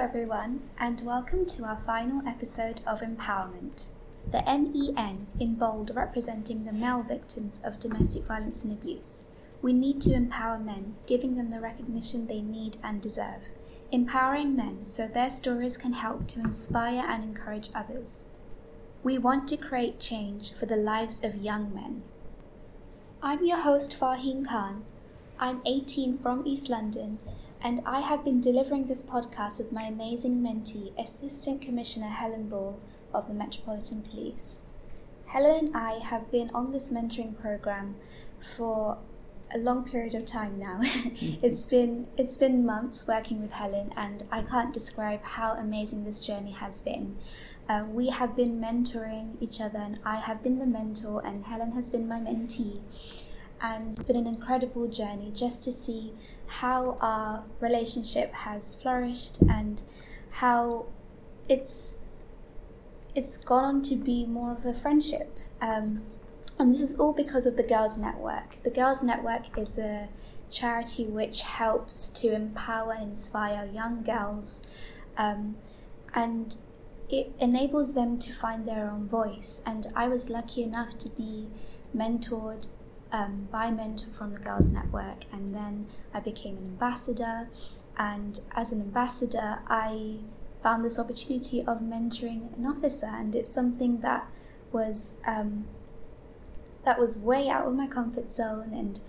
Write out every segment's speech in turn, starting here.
everyone, and welcome to our final episode of Empowerment. The MEN in bold representing the male victims of domestic violence and abuse. We need to empower men, giving them the recognition they need and deserve. Empowering men so their stories can help to inspire and encourage others. We want to create change for the lives of young men. I'm your host, Farheen Khan. I'm 18 from East London and I have been delivering this podcast with my amazing mentee, Assistant Commissioner Helen Ball of the Metropolitan Police. Helen and I have been on this mentoring program for a long period of time now. it's been it's been months working with Helen, and I can't describe how amazing this journey has been. Uh, we have been mentoring each other, and I have been the mentor, and Helen has been my mentee. And it's been an incredible journey just to see how our relationship has flourished and how it's it's gone on to be more of a friendship. Um, and this is all because of the Girls Network. The Girls Network is a charity which helps to empower and inspire young girls, um, and it enables them to find their own voice. And I was lucky enough to be mentored um, by mentor from the Girls Network, and then I became an ambassador. And as an ambassador, I found this opportunity of mentoring an officer, and it's something that was um, that was way out of my comfort zone, and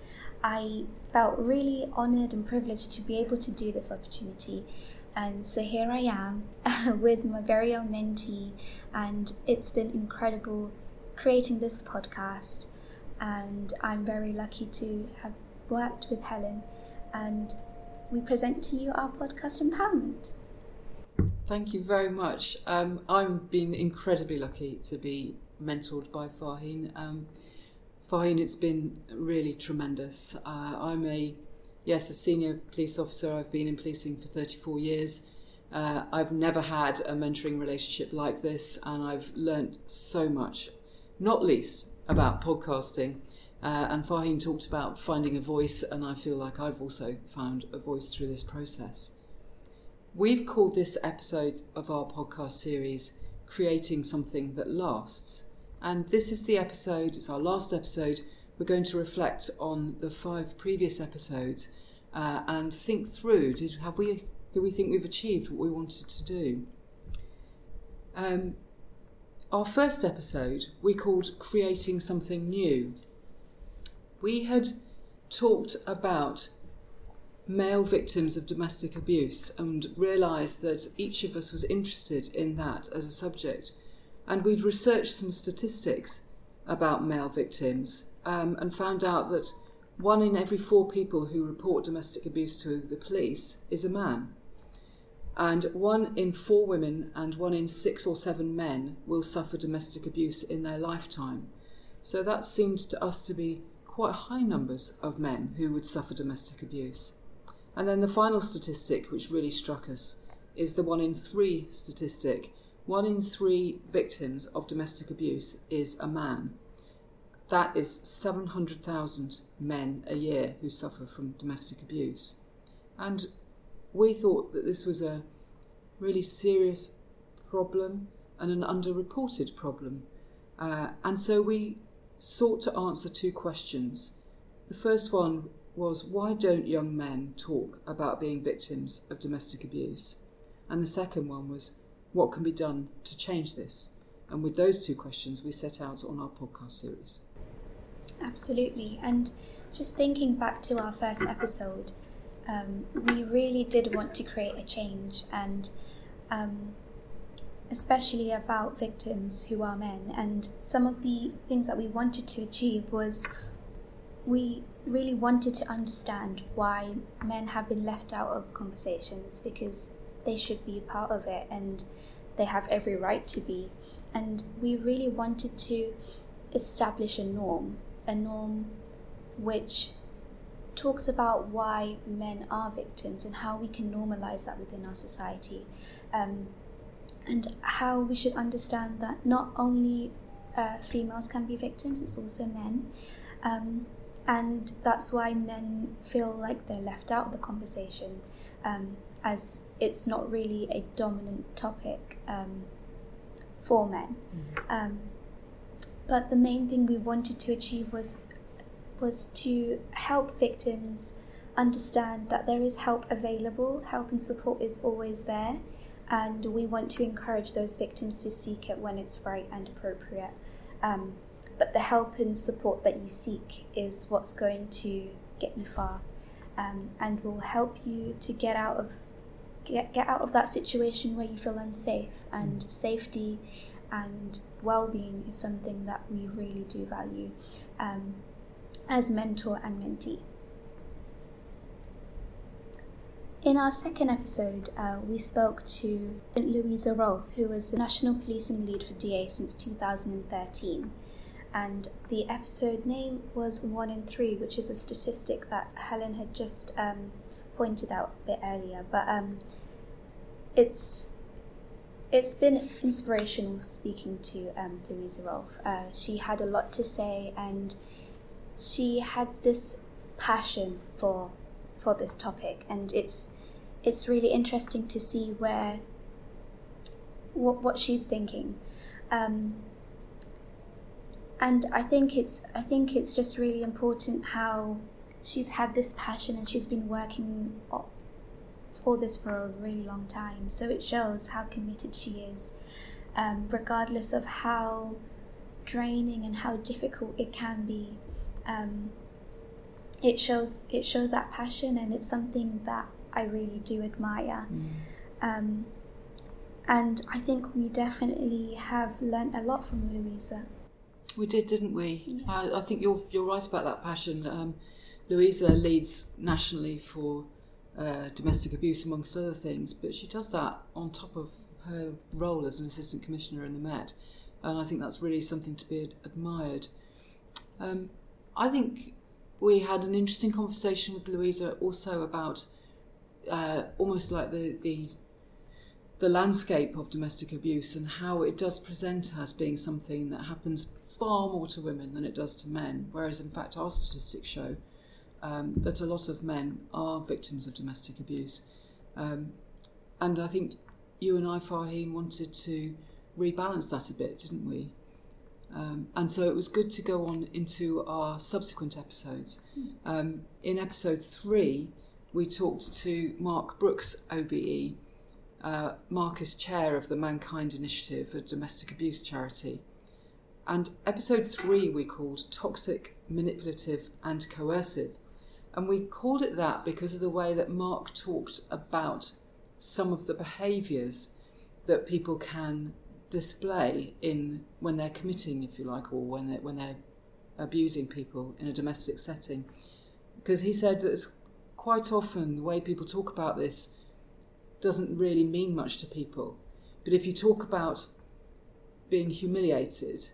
I felt really honored and privileged to be able to do this opportunity. And so here I am with my very own mentee, and it's been incredible creating this podcast and I'm very lucky to have worked with Helen. And we present to you our podcast Empowerment. Thank you very much. Um, I've been incredibly lucky to be mentored by Farheen. Um, it's been really tremendous. Uh, I'm a yes, a senior police officer. I've been in policing for 34 years. Uh, I've never had a mentoring relationship like this, and I've learnt so much, not least about podcasting. Uh, and Farheen talked about finding a voice, and I feel like I've also found a voice through this process. We've called this episode of our podcast series Creating Something That Lasts. And this is the episode, it's our last episode. We're going to reflect on the five previous episodes uh, and think through did, have we, do we think we've achieved what we wanted to do? Um, our first episode we called Creating Something New. We had talked about male victims of domestic abuse and realised that each of us was interested in that as a subject. And we'd researched some statistics about male victims um, and found out that one in every four people who report domestic abuse to the police is a man and one in four women and one in six or seven men will suffer domestic abuse in their lifetime. So that seemed to us to be quite high numbers of men who would suffer domestic abuse. And then the final statistic, which really struck us, is the one in three statistic. One in three victims of domestic abuse is a man. That is 700,000 men a year who suffer from domestic abuse. And we thought that this was a really serious problem and an underreported problem. Uh, and so we sought to answer two questions. The first one was why don't young men talk about being victims of domestic abuse? And the second one was what can be done to change this? And with those two questions, we set out on our podcast series. Absolutely. And just thinking back to our first episode, um, we really did want to create a change, and um, especially about victims who are men. And some of the things that we wanted to achieve was we really wanted to understand why men have been left out of conversations because they should be part of it and they have every right to be. And we really wanted to establish a norm, a norm which talks about why men are victims and how we can normalize that within our society. Um, and how we should understand that not only uh, females can be victims, it's also men. Um, and that's why men feel like they're left out of the conversation. Um, as it's not really a dominant topic um, for men. Mm-hmm. Um, but the main thing we wanted to achieve was was to help victims understand that there is help available, help and support is always there, and we want to encourage those victims to seek it when it's right and appropriate. Um, but the help and support that you seek is what's going to get you far um, and will help you to get out of get, get out of that situation where you feel unsafe. And safety and well-being is something that we really do value. Um, as mentor and mentee in our second episode, uh, we spoke to Louisa Rolfe, who was the National Policing Lead for DA since 2013. And the episode name was 1 in 3, which is a statistic that Helen had just um, pointed out a bit earlier. But um, it's it's been inspirational speaking to um, Louisa Rolfe. Uh, she had a lot to say and she had this passion for for this topic, and it's it's really interesting to see where what what she's thinking. Um, and I think it's I think it's just really important how she's had this passion and she's been working for this for a really long time. So it shows how committed she is, um, regardless of how draining and how difficult it can be. Um, it shows it shows that passion and it's something that I really do admire. Mm. Um, and I think we definitely have learnt a lot from Louisa. We did, didn't we? Yeah. I, I think you're you're right about that passion. Um, Louisa leads nationally for uh, domestic abuse, amongst other things, but she does that on top of her role as an assistant commissioner in the Met, and I think that's really something to be ad- admired. Um, I think we had an interesting conversation with Louisa also about uh, almost like the, the the landscape of domestic abuse and how it does present as being something that happens far more to women than it does to men, whereas in fact our statistics show um, that a lot of men are victims of domestic abuse. Um, and I think you and I, Farheen, wanted to rebalance that a bit, didn't we? Um, and so it was good to go on into our subsequent episodes. Um, in episode three, we talked to Mark Brooks, OBE. Uh, Mark is chair of the Mankind Initiative, a domestic abuse charity. And episode three we called Toxic, Manipulative, and Coercive. And we called it that because of the way that Mark talked about some of the behaviours that people can display in when they're committing, if you like, or when they're, when they're abusing people in a domestic setting. Because he said that quite often the way people talk about this doesn't really mean much to people. But if you talk about being humiliated,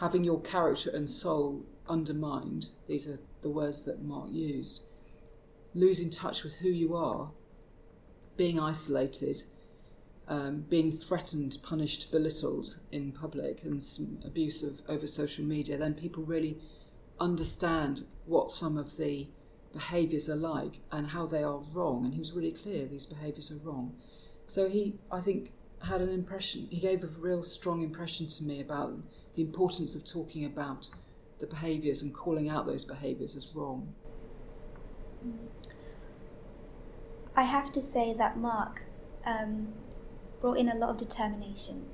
having your character and soul undermined, these are the words that Mark used, losing touch with who you are, being isolated, um, being threatened, punished, belittled in public, and some abuse of, over social media, then people really understand what some of the behaviours are like and how they are wrong. And he was really clear these behaviours are wrong. So he, I think, had an impression, he gave a real strong impression to me about the importance of talking about the behaviours and calling out those behaviours as wrong. I have to say that Mark um, brought in a lot of determination.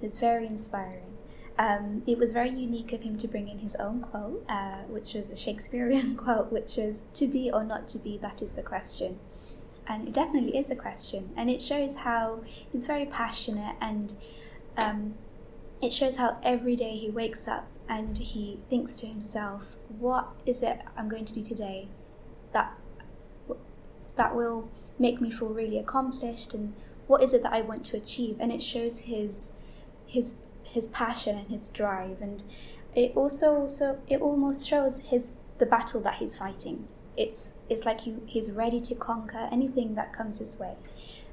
It was very inspiring. Um, it was very unique of him to bring in his own quote, uh, which was a Shakespearean quote, which was "To be or not to be, that is the question." And it definitely is a question, and it shows how he's very passionate, and um, it shows how every day he wakes up and he thinks to himself, "What is it I'm going to do today that that will make me feel really accomplished and what is it that I want to achieve? And it shows his his his passion and his drive. And it also also it almost shows his the battle that he's fighting. It's it's like he, he's ready to conquer anything that comes his way.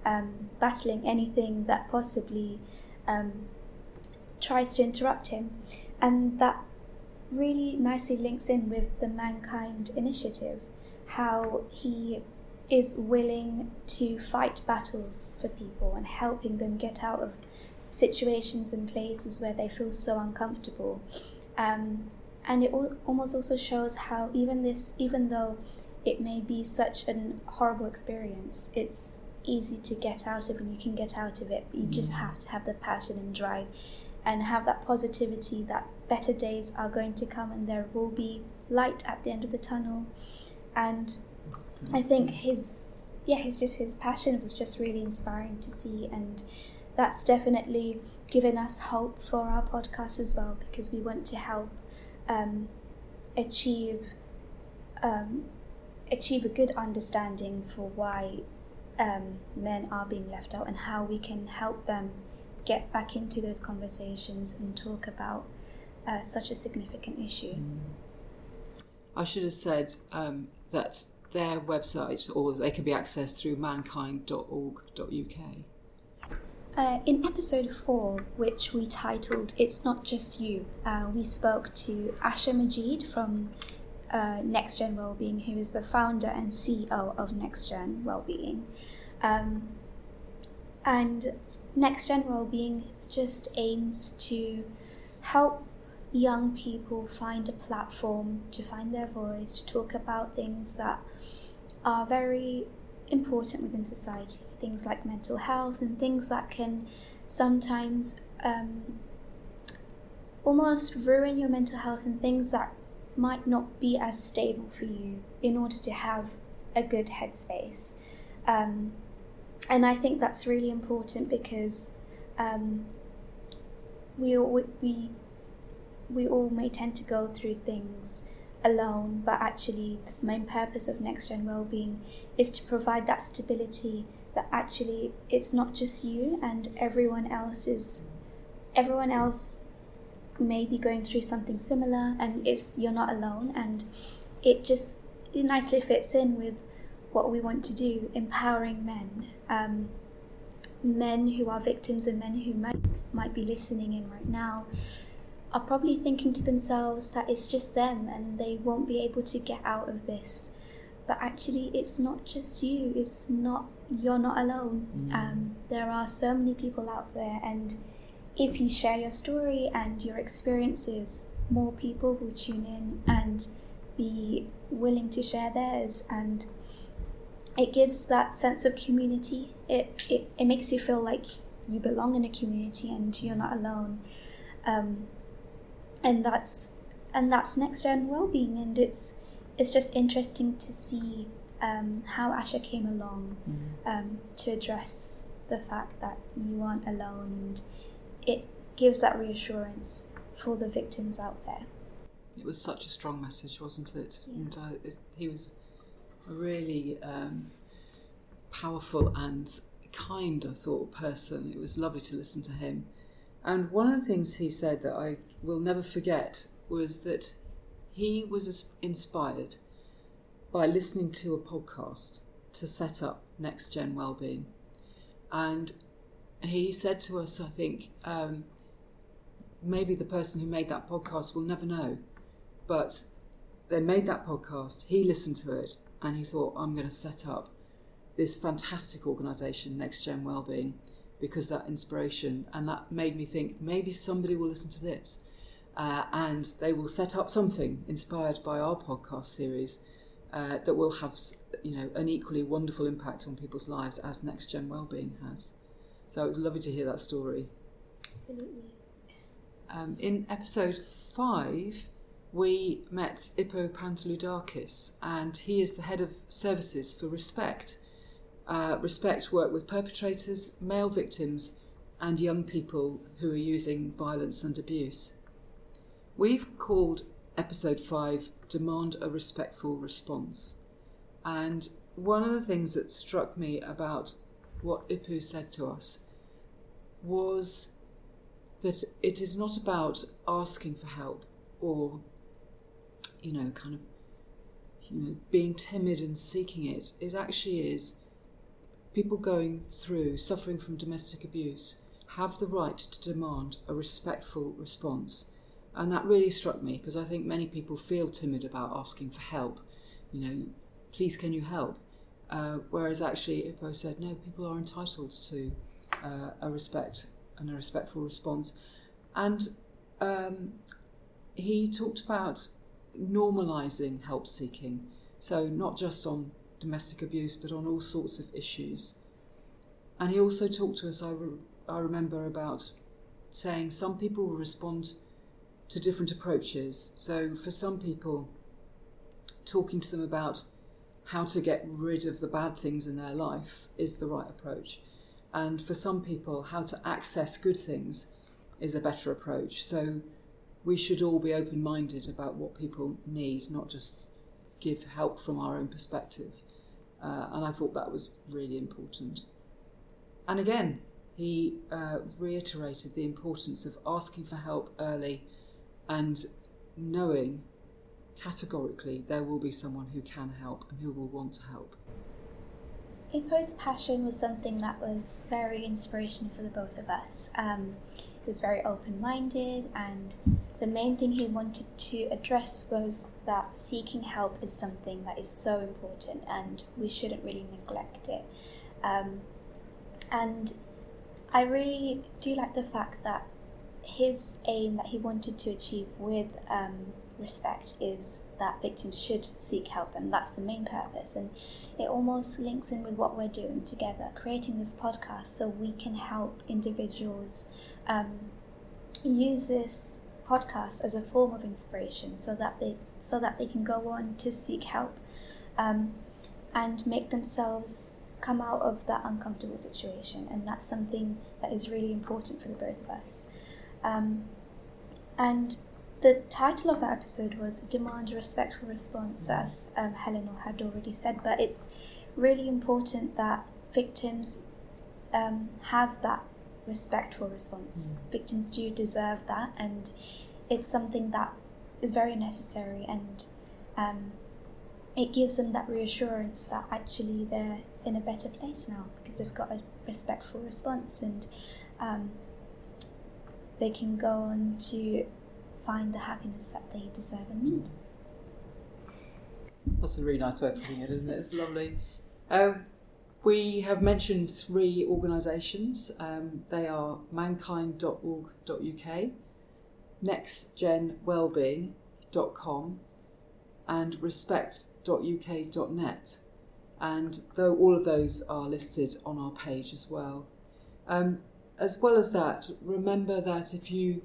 Um, battling anything that possibly um, tries to interrupt him. And that really nicely links in with the mankind initiative. How he is willing to fight battles for people and helping them get out of situations and places where they feel so uncomfortable. Um, and it al- almost also shows how even this, even though it may be such an horrible experience, it's easy to get out of and you can get out of it. But you just Mm. have to have the passion and drive and have that positivity that better days are going to come and there will be light at the end of the tunnel. And I think his yeah, his just his passion was just really inspiring to see and that's definitely given us hope for our podcast as well because we want to help um, achieve um, achieve a good understanding for why um, men are being left out and how we can help them get back into those conversations and talk about uh, such a significant issue. I should have said um, that their website, or they can be accessed through mankind.org.uk. Uh, in episode four, which we titled It's Not Just You, uh, we spoke to Asher Majeed from uh, Next Gen Wellbeing, who is the founder and CEO of Next Gen Wellbeing. Um, and Next Gen Wellbeing just aims to help young people find a platform to find their voice, to talk about things that are very important within society. Things like mental health and things that can sometimes um, almost ruin your mental health and things that might not be as stable for you in order to have a good headspace. Um, and I think that's really important because um, we, all, we we all may tend to go through things alone, but actually the main purpose of Next Gen Wellbeing is to provide that stability that actually it's not just you and everyone else is everyone else may be going through something similar and it's you're not alone and it just it nicely fits in with what we want to do empowering men. Um, men who are victims and men who might might be listening in right now are probably thinking to themselves that it's just them and they won't be able to get out of this. But actually, it's not just you. It's not you're not alone. Mm. Um, there are so many people out there, and if you share your story and your experiences, more people will tune in and be willing to share theirs, and it gives that sense of community. It it, it makes you feel like you belong in a community and you're not alone. Um, and that's and that's next gen well-being and it's it's just interesting to see um, how Asher came along um, to address the fact that you aren't alone and it gives that reassurance for the victims out there. It was such a strong message, wasn't it? Yeah. And uh, it, he was a really um, powerful and kind, I thought, person. It was lovely to listen to him. And one of the things he said that I will never forget was that he was inspired by listening to a podcast to set up Next Gen Wellbeing. And he said to us, I think, um, maybe the person who made that podcast will never know, but they made that podcast, he listened to it, and he thought, I'm going to set up this fantastic organisation, Next Gen Wellbeing, because that inspiration, and that made me think maybe somebody will listen to this. Uh, and they will set up something inspired by our podcast series uh, that will have, you know, an equally wonderful impact on people's lives as Next Gen Wellbeing has. So it was lovely to hear that story. Absolutely. Um, in episode five, we met Ippo Panteloudakis, and he is the head of services for Respect. Uh, Respect work with perpetrators, male victims, and young people who are using violence and abuse. We've called episode five Demand a Respectful Response. And one of the things that struck me about what Ippo said to us was that it is not about asking for help or, you know, kind of, you know, being timid and seeking it. It actually is people going through suffering from domestic abuse have the right to demand a respectful response. And that really struck me because I think many people feel timid about asking for help. You know, please can you help? Uh, whereas actually, Ippo said, no, people are entitled to uh, a respect and a respectful response. And um, he talked about normalising help seeking. So, not just on domestic abuse, but on all sorts of issues. And he also talked to us, I, re- I remember, about saying some people will respond to different approaches. So, for some people, talking to them about how to get rid of the bad things in their life is the right approach. And for some people, how to access good things is a better approach. So, we should all be open minded about what people need, not just give help from our own perspective. Uh, and I thought that was really important. And again, he uh, reiterated the importance of asking for help early and knowing categorically there will be someone who can help and who will want to help. Ippo's passion was something that was very inspirational for the both of us. Um, he was very open minded, and the main thing he wanted to address was that seeking help is something that is so important and we shouldn't really neglect it. Um, and I really do like the fact that his aim that he wanted to achieve with um, respect is that victims should seek help, and that's the main purpose. And it almost links in with what we're doing together, creating this podcast so we can help individuals um, use this podcast as a form of inspiration, so that they so that they can go on to seek help um, and make themselves come out of that uncomfortable situation, and that's something that is really important for the both of us. Um, and the title of that episode was Demand a Respectful Response, as um, Helena had already said, but it's really important that victims um, have that respectful response. Mm. Victims do deserve that, and it's something that is very necessary, and um, it gives them that reassurance that actually they're in a better place now because they've got a respectful response and um, they can go on to find the happiness that they deserve and need. That's a really nice way of putting it, isn't it? It's lovely. Um, we have mentioned three organisations. Um, they are mankind.org.uk, nextgenwellbeing.com, and respect.uk.net. And though all of those are listed on our page as well. Um, as well as that, remember that if you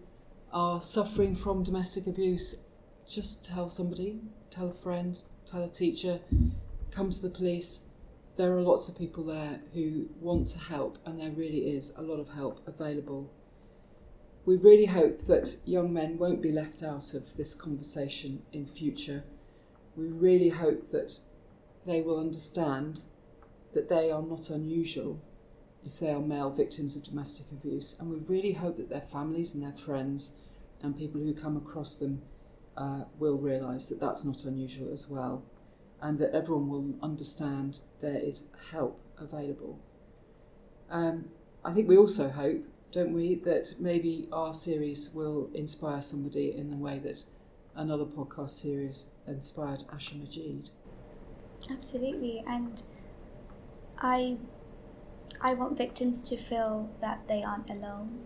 are suffering from domestic abuse, just tell somebody, tell a friend, tell a teacher, come to the police. There are lots of people there who want to help, and there really is a lot of help available. We really hope that young men won't be left out of this conversation in future. We really hope that they will understand that they are not unusual if they are male victims of domestic abuse. And we really hope that their families and their friends and people who come across them uh, will realise that that's not unusual as well, and that everyone will understand there is help available. Um, I think we also hope, don't we, that maybe our series will inspire somebody in the way that another podcast series inspired Asher Majeed. Absolutely, and I I want victims to feel that they aren't alone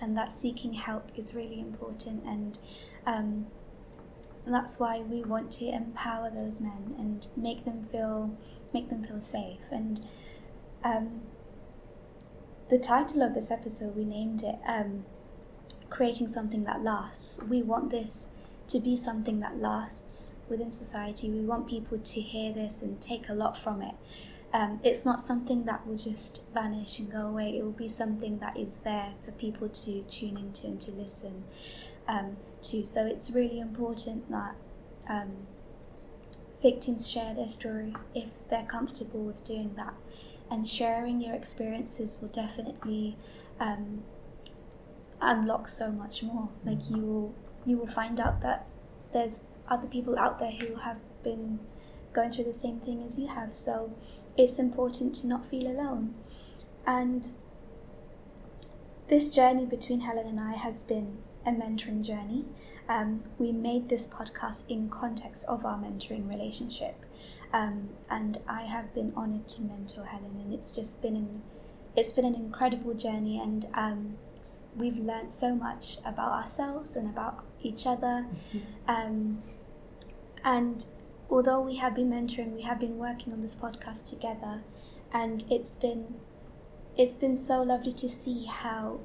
and that seeking help is really important and um, that's why we want to empower those men and make them feel make them feel safe. And um, the title of this episode we named it um, creating something that lasts. We want this to be something that lasts within society. We want people to hear this and take a lot from it um, it's not something that will just vanish and go away. It will be something that is there for people to tune into and to listen um, to. So it's really important that um, victims share their story if they're comfortable with doing that. And sharing your experiences will definitely um, unlock so much more. Like you will, you will find out that there's other people out there who have been going through the same thing as you have. So it's important to not feel alone. And this journey between Helen and I has been a mentoring journey. Um, we made this podcast in context of our mentoring relationship. Um, and I have been honoured to mentor Helen, and it's just been an, it's been an incredible journey, and um, we've learned so much about ourselves and about each other. Mm-hmm. Um, and although we have been mentoring, we have been working on this podcast together, and it's been it's been so lovely to see how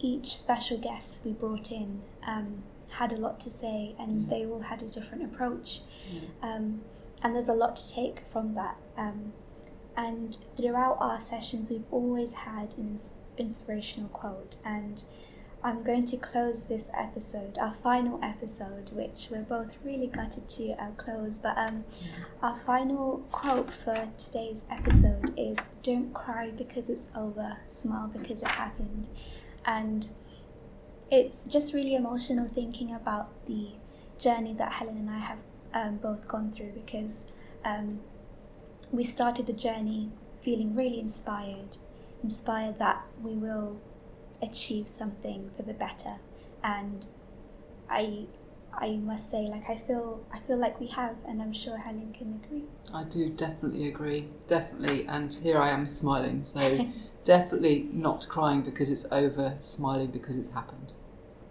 each special guest we brought in um, had a lot to say, and mm. they all had a different approach. Mm. Um, and there's a lot to take from that. Um, and throughout our sessions, we've always had an ins- inspirational quote, and I'm going to close this episode, our final episode, which we're both really gutted to uh, close. But um, our final quote for today's episode is Don't cry because it's over, smile because it happened. And it's just really emotional thinking about the journey that Helen and I have um, both gone through because um, we started the journey feeling really inspired, inspired that we will achieve something for the better. And i i must say like i feel i feel like we have and i'm sure helen can agree. I do definitely agree. Definitely. And here i am smiling. So definitely not crying because it's over smiling because it's happened